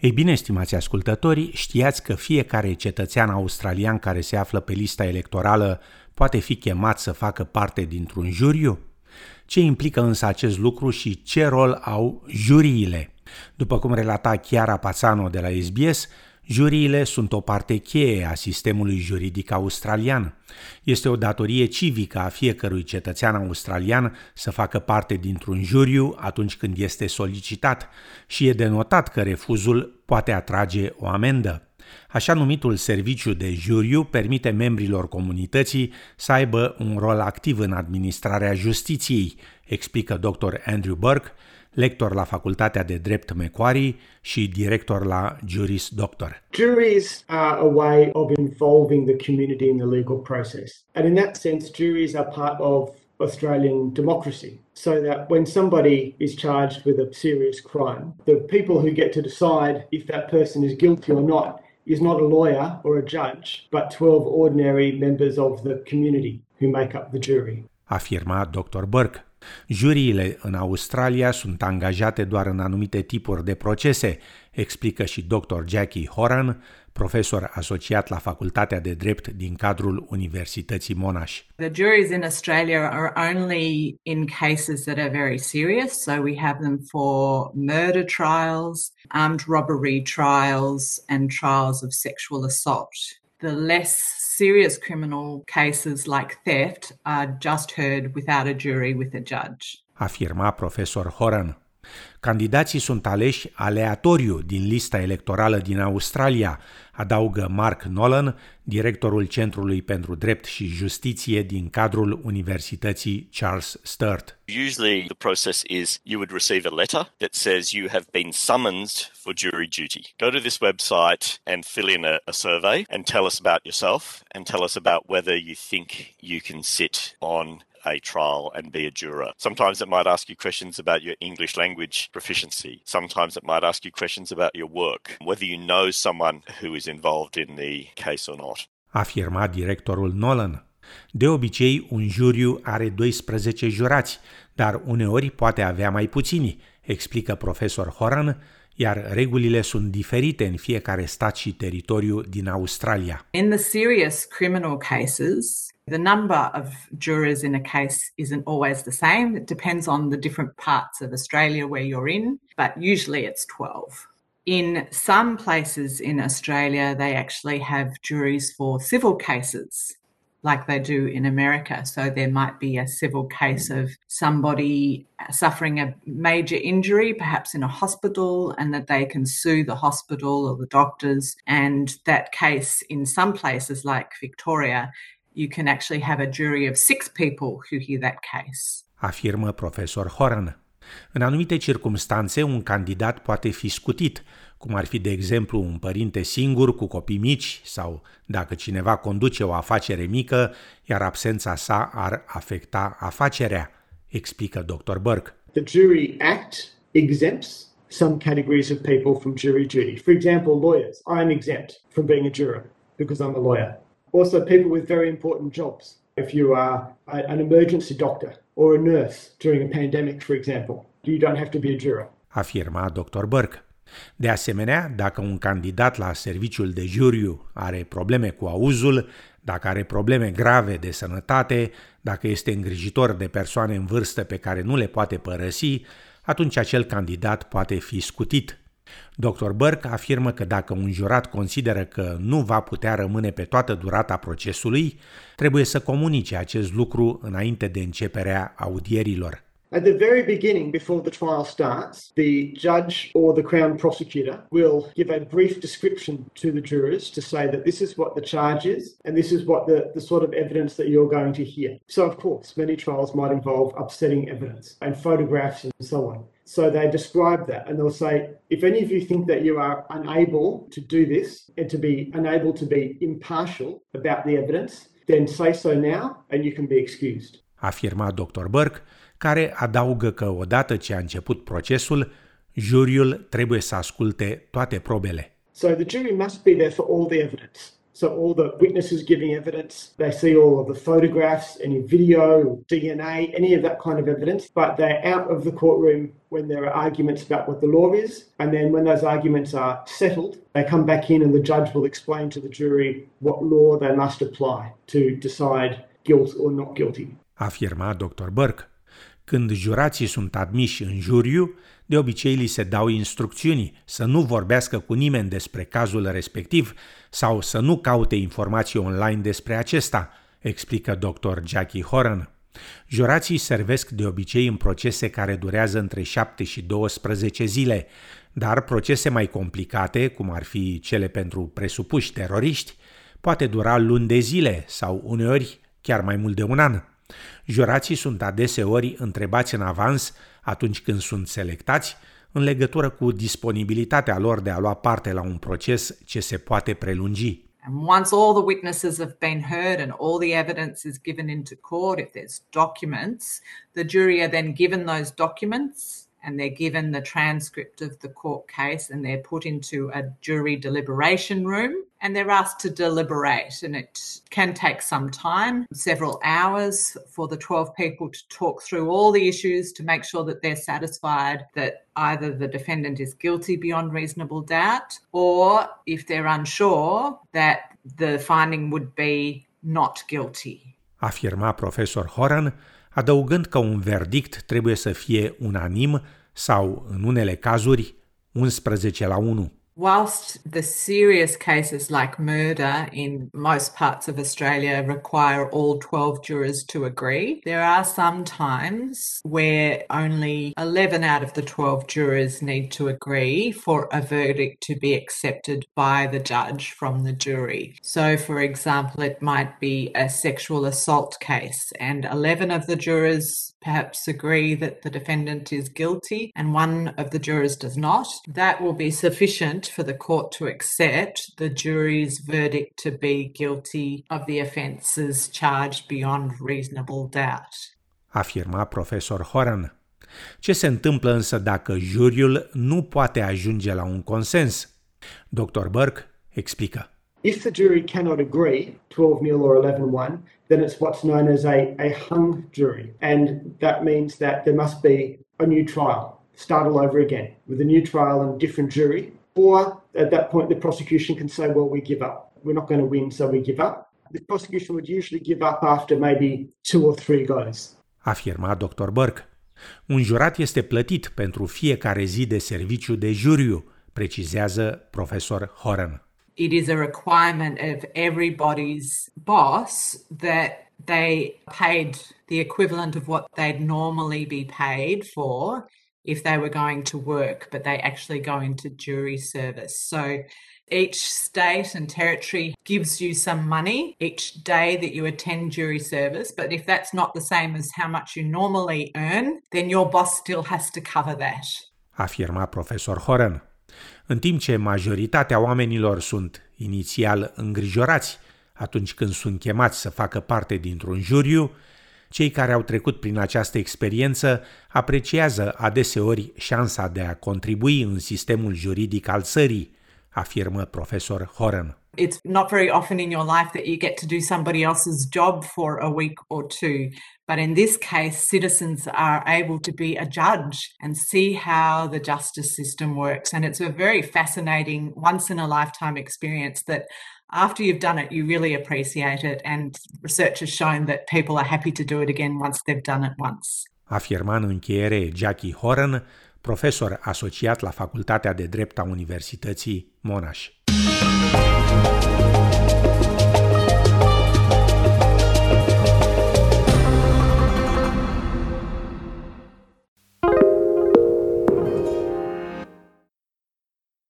Ei bine, stimați ascultători, știați că fiecare cetățean australian care se află pe lista electorală poate fi chemat să facă parte dintr-un juriu? Ce implică însă acest lucru și ce rol au juriile? După cum relata Chiara Pazano de la SBS, Juriile sunt o parte cheie a sistemului juridic australian. Este o datorie civică a fiecărui cetățean australian să facă parte dintr-un juriu atunci când este solicitat și e denotat că refuzul poate atrage o amendă. Așa numitul serviciu de juriu permite membrilor comunității să aibă un rol activ în administrarea justiției, explică dr. Andrew Burke, lector la Facultatea de Drept Macquarie și director la Juris Doctor. Juries are a way of involving the community in the legal process. And in that sense, juries are part of Australian democracy. So that when somebody is charged with a serious crime, the people who get to decide if that person is guilty or not is not a lawyer or a judge, but 12 ordinary members of the community who make up the jury. Afirma Dr. Burke. Juriile în Australia sunt angajate doar în anumite tipuri de procese, explică și dr. Jackie Horan, profesor asociat la Facultatea de Drept din cadrul Universității Monash. The juries in Australia are only in cases that are very serious, so we have them for murder trials, armed robbery trials and trials of sexual assault. The less serious criminal cases like theft are just heard without a jury with a judge. Afirma profesor Horan. Candidații sunt aleși aleatoriu din lista electorală din Australia, adaugă Mark Nolan, directorul Centrului pentru Drept și Justiție din cadrul Universității Charles Sturt. Usually the process is you would receive a letter that says you have been summoned for jury duty. Go to this website and fill in a, a survey and tell us about yourself and tell us about whether you think you can sit on a trial and be a juror. Sometimes it might ask you questions about your English language proficiency. Sometimes it might ask you questions about your work, whether you know someone who is involved in the case or not. Afirma directorul Nolan. De obicei, un juriu are 12 jurați, dar uneori poate avea mai puțini, explică profesor Horan, iar regulile sunt diferite în fiecare stat și teritoriu din Australia. In the serious criminal cases, The number of jurors in a case isn't always the same. It depends on the different parts of Australia where you're in, but usually it's 12. In some places in Australia, they actually have juries for civil cases like they do in America. So there might be a civil case of somebody suffering a major injury, perhaps in a hospital, and that they can sue the hospital or the doctors. And that case, in some places like Victoria, you can actually have a jury of six people who hear that case. Afirmă profesor Horan. În anumite circumstanțe, un candidat poate fi scutit, cum ar fi, de exemplu, un părinte singur cu copii mici sau dacă cineva conduce o afacere mică, iar absența sa ar afecta afacerea, explică dr. Burke. The Jury Act exempts some categories of people from jury duty. For example, lawyers. I am exempt from being a juror because I'm a lawyer. Also, people with very important jobs. If you are a, an emergency doctor or a nurse during a pandemic, for example, you don't have to be a juror. Afirma Dr. Burke. De asemenea, dacă un candidat la serviciul de juriu are probleme cu auzul, dacă are probleme grave de sănătate, dacă este îngrijitor de persoane în vârstă pe care nu le poate părăsi, atunci acel candidat poate fi scutit Dr. Burke afirmă că dacă un jurat consideră că nu va putea rămâne pe toată durata procesului, trebuie să comunice acest lucru înainte de începerea audierilor. At the very beginning, before the trial starts, the judge or the Crown prosecutor will give a brief description to the jurors to say that this is what the charge is and this is what the, the sort of evidence that you're going to hear. So, of course, many trials might involve upsetting evidence and photographs and so on. So they describe that and they'll say, if any of you think that you are unable to do this and to be unable to be impartial about the evidence, then say so now and you can be excused. Afirma Dr. Burke care adaugă că odată ce a început procesul, juriul trebuie să asculte toate probele. So the jury must be there for all the evidence. So all the witnesses giving evidence, they see all of the photographs, any video, DNA, any of that kind of evidence, but they're out of the courtroom when there are arguments about what the law is. And then when those arguments are settled, they come back in and the judge will explain to the jury what law they must apply to decide guilt or not guilty. Afirma Dr. Burke. Când jurații sunt admiși în juriu, de obicei li se dau instrucțiuni să nu vorbească cu nimeni despre cazul respectiv sau să nu caute informații online despre acesta, explică dr. Jackie Horan. Jurații servesc de obicei în procese care durează între 7 și 12 zile, dar procese mai complicate, cum ar fi cele pentru presupuși teroriști, poate dura luni de zile sau uneori chiar mai mult de un an. Jurații sunt adeseori întrebați în avans atunci când sunt selectați în legătură cu disponibilitatea lor de a lua parte la un proces ce se poate prelungi. And once all the witnesses have been heard and all the evidence is given into court, if there's documents, the jury are then given those documents and they're given the transcript of the court case and they're put into a jury deliberation room and they're asked to deliberate and it can take some time several hours for the 12 people to talk through all the issues to make sure that they're satisfied that either the defendant is guilty beyond reasonable doubt or if they're unsure that the finding would be not guilty. Afirma profesor Horan adăugând că un verdict trebuie să fie unanim sau, în unele cazuri, 11 la 1. Whilst the serious cases like murder in most parts of Australia require all 12 jurors to agree, there are some times where only 11 out of the 12 jurors need to agree for a verdict to be accepted by the judge from the jury. So, for example, it might be a sexual assault case, and 11 of the jurors perhaps agree that the defendant is guilty and one of the jurors does not. That will be sufficient for the court to accept the jury's verdict to be guilty of the offences charged beyond reasonable doubt. Afirma profesor Horan. Ce se întâmplă însă dacă juriul nu poate ajunge la un consens? Dr. Burke explică. If the jury cannot agree 12 0 or 11 1, then it's what's known as a, a hung jury. And that means that there must be a new trial, start all over again with a new trial and a different jury. Or at that point, the prosecution can say, well, we give up. We're not going to win, so we give up. The prosecution would usually give up after maybe two or three goes. Afirma Dr. Burke. Un jurat este plătit pentru fiecare zi de serviciu de juriu, precizează profesor Horan. it is a requirement of everybody's boss that they paid the equivalent of what they'd normally be paid for if they were going to work, but they actually go into jury service. So each state and territory gives you some money each day that you attend jury service. But if that's not the same as how much you normally earn, then your boss still has to cover that. Afirma profesor Horan. În timp ce majoritatea oamenilor sunt inițial îngrijorați atunci când sunt chemați să facă parte dintr-un juriu, cei care au trecut prin această experiență apreciază adeseori șansa de a contribui în sistemul juridic al țării, afirmă profesor Horan. It's not very often in your life that you get to do somebody else's job for a week or two. But in this case, citizens are able to be a judge and see how the justice system works. And it's a very fascinating, once in a lifetime experience that after you've done it, you really appreciate it. And research has shown that people are happy to do it again once they've done it once. Afirma în încheiere Jackie Horan, profesor asociat la Facultatea de Drept a Universității Monash.